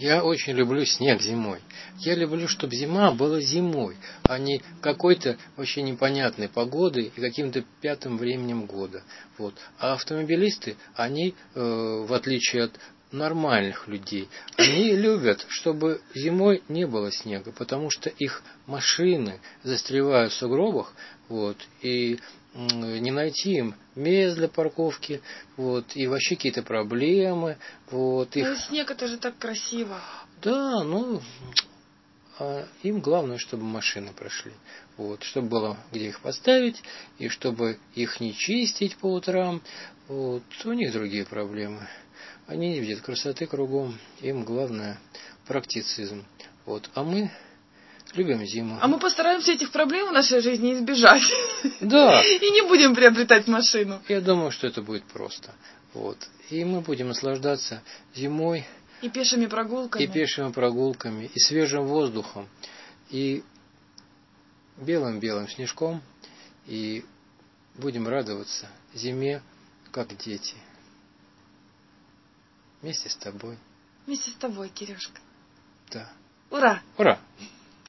Я очень люблю снег зимой. Я люблю, чтобы зима была зимой, а не какой-то вообще непонятной погодой и каким-то пятым временем года. Вот. А автомобилисты, они, э, в отличие от нормальных людей, они любят, чтобы зимой не было снега, потому что их машины застревают в сугробах, вот, и не найти им мест для парковки, вот, и вообще какие-то проблемы, вот. Их... Ну, снег это же так красиво. Да, ну, а им главное, чтобы машины прошли, вот, чтобы было где их поставить, и чтобы их не чистить по утрам, вот, у них другие проблемы. Они не видят красоты кругом, им главное практицизм. Вот, а мы Любим зиму. А мы постараемся этих проблем в нашей жизни избежать. Да. И не будем приобретать машину. Я думаю, что это будет просто. Вот. И мы будем наслаждаться зимой. И пешими прогулками. И пешими прогулками, и свежим воздухом, и белым-белым снежком. И будем радоваться зиме, как дети. Вместе с тобой. Вместе с тобой, Кирюшка. Да. Ура! Ура!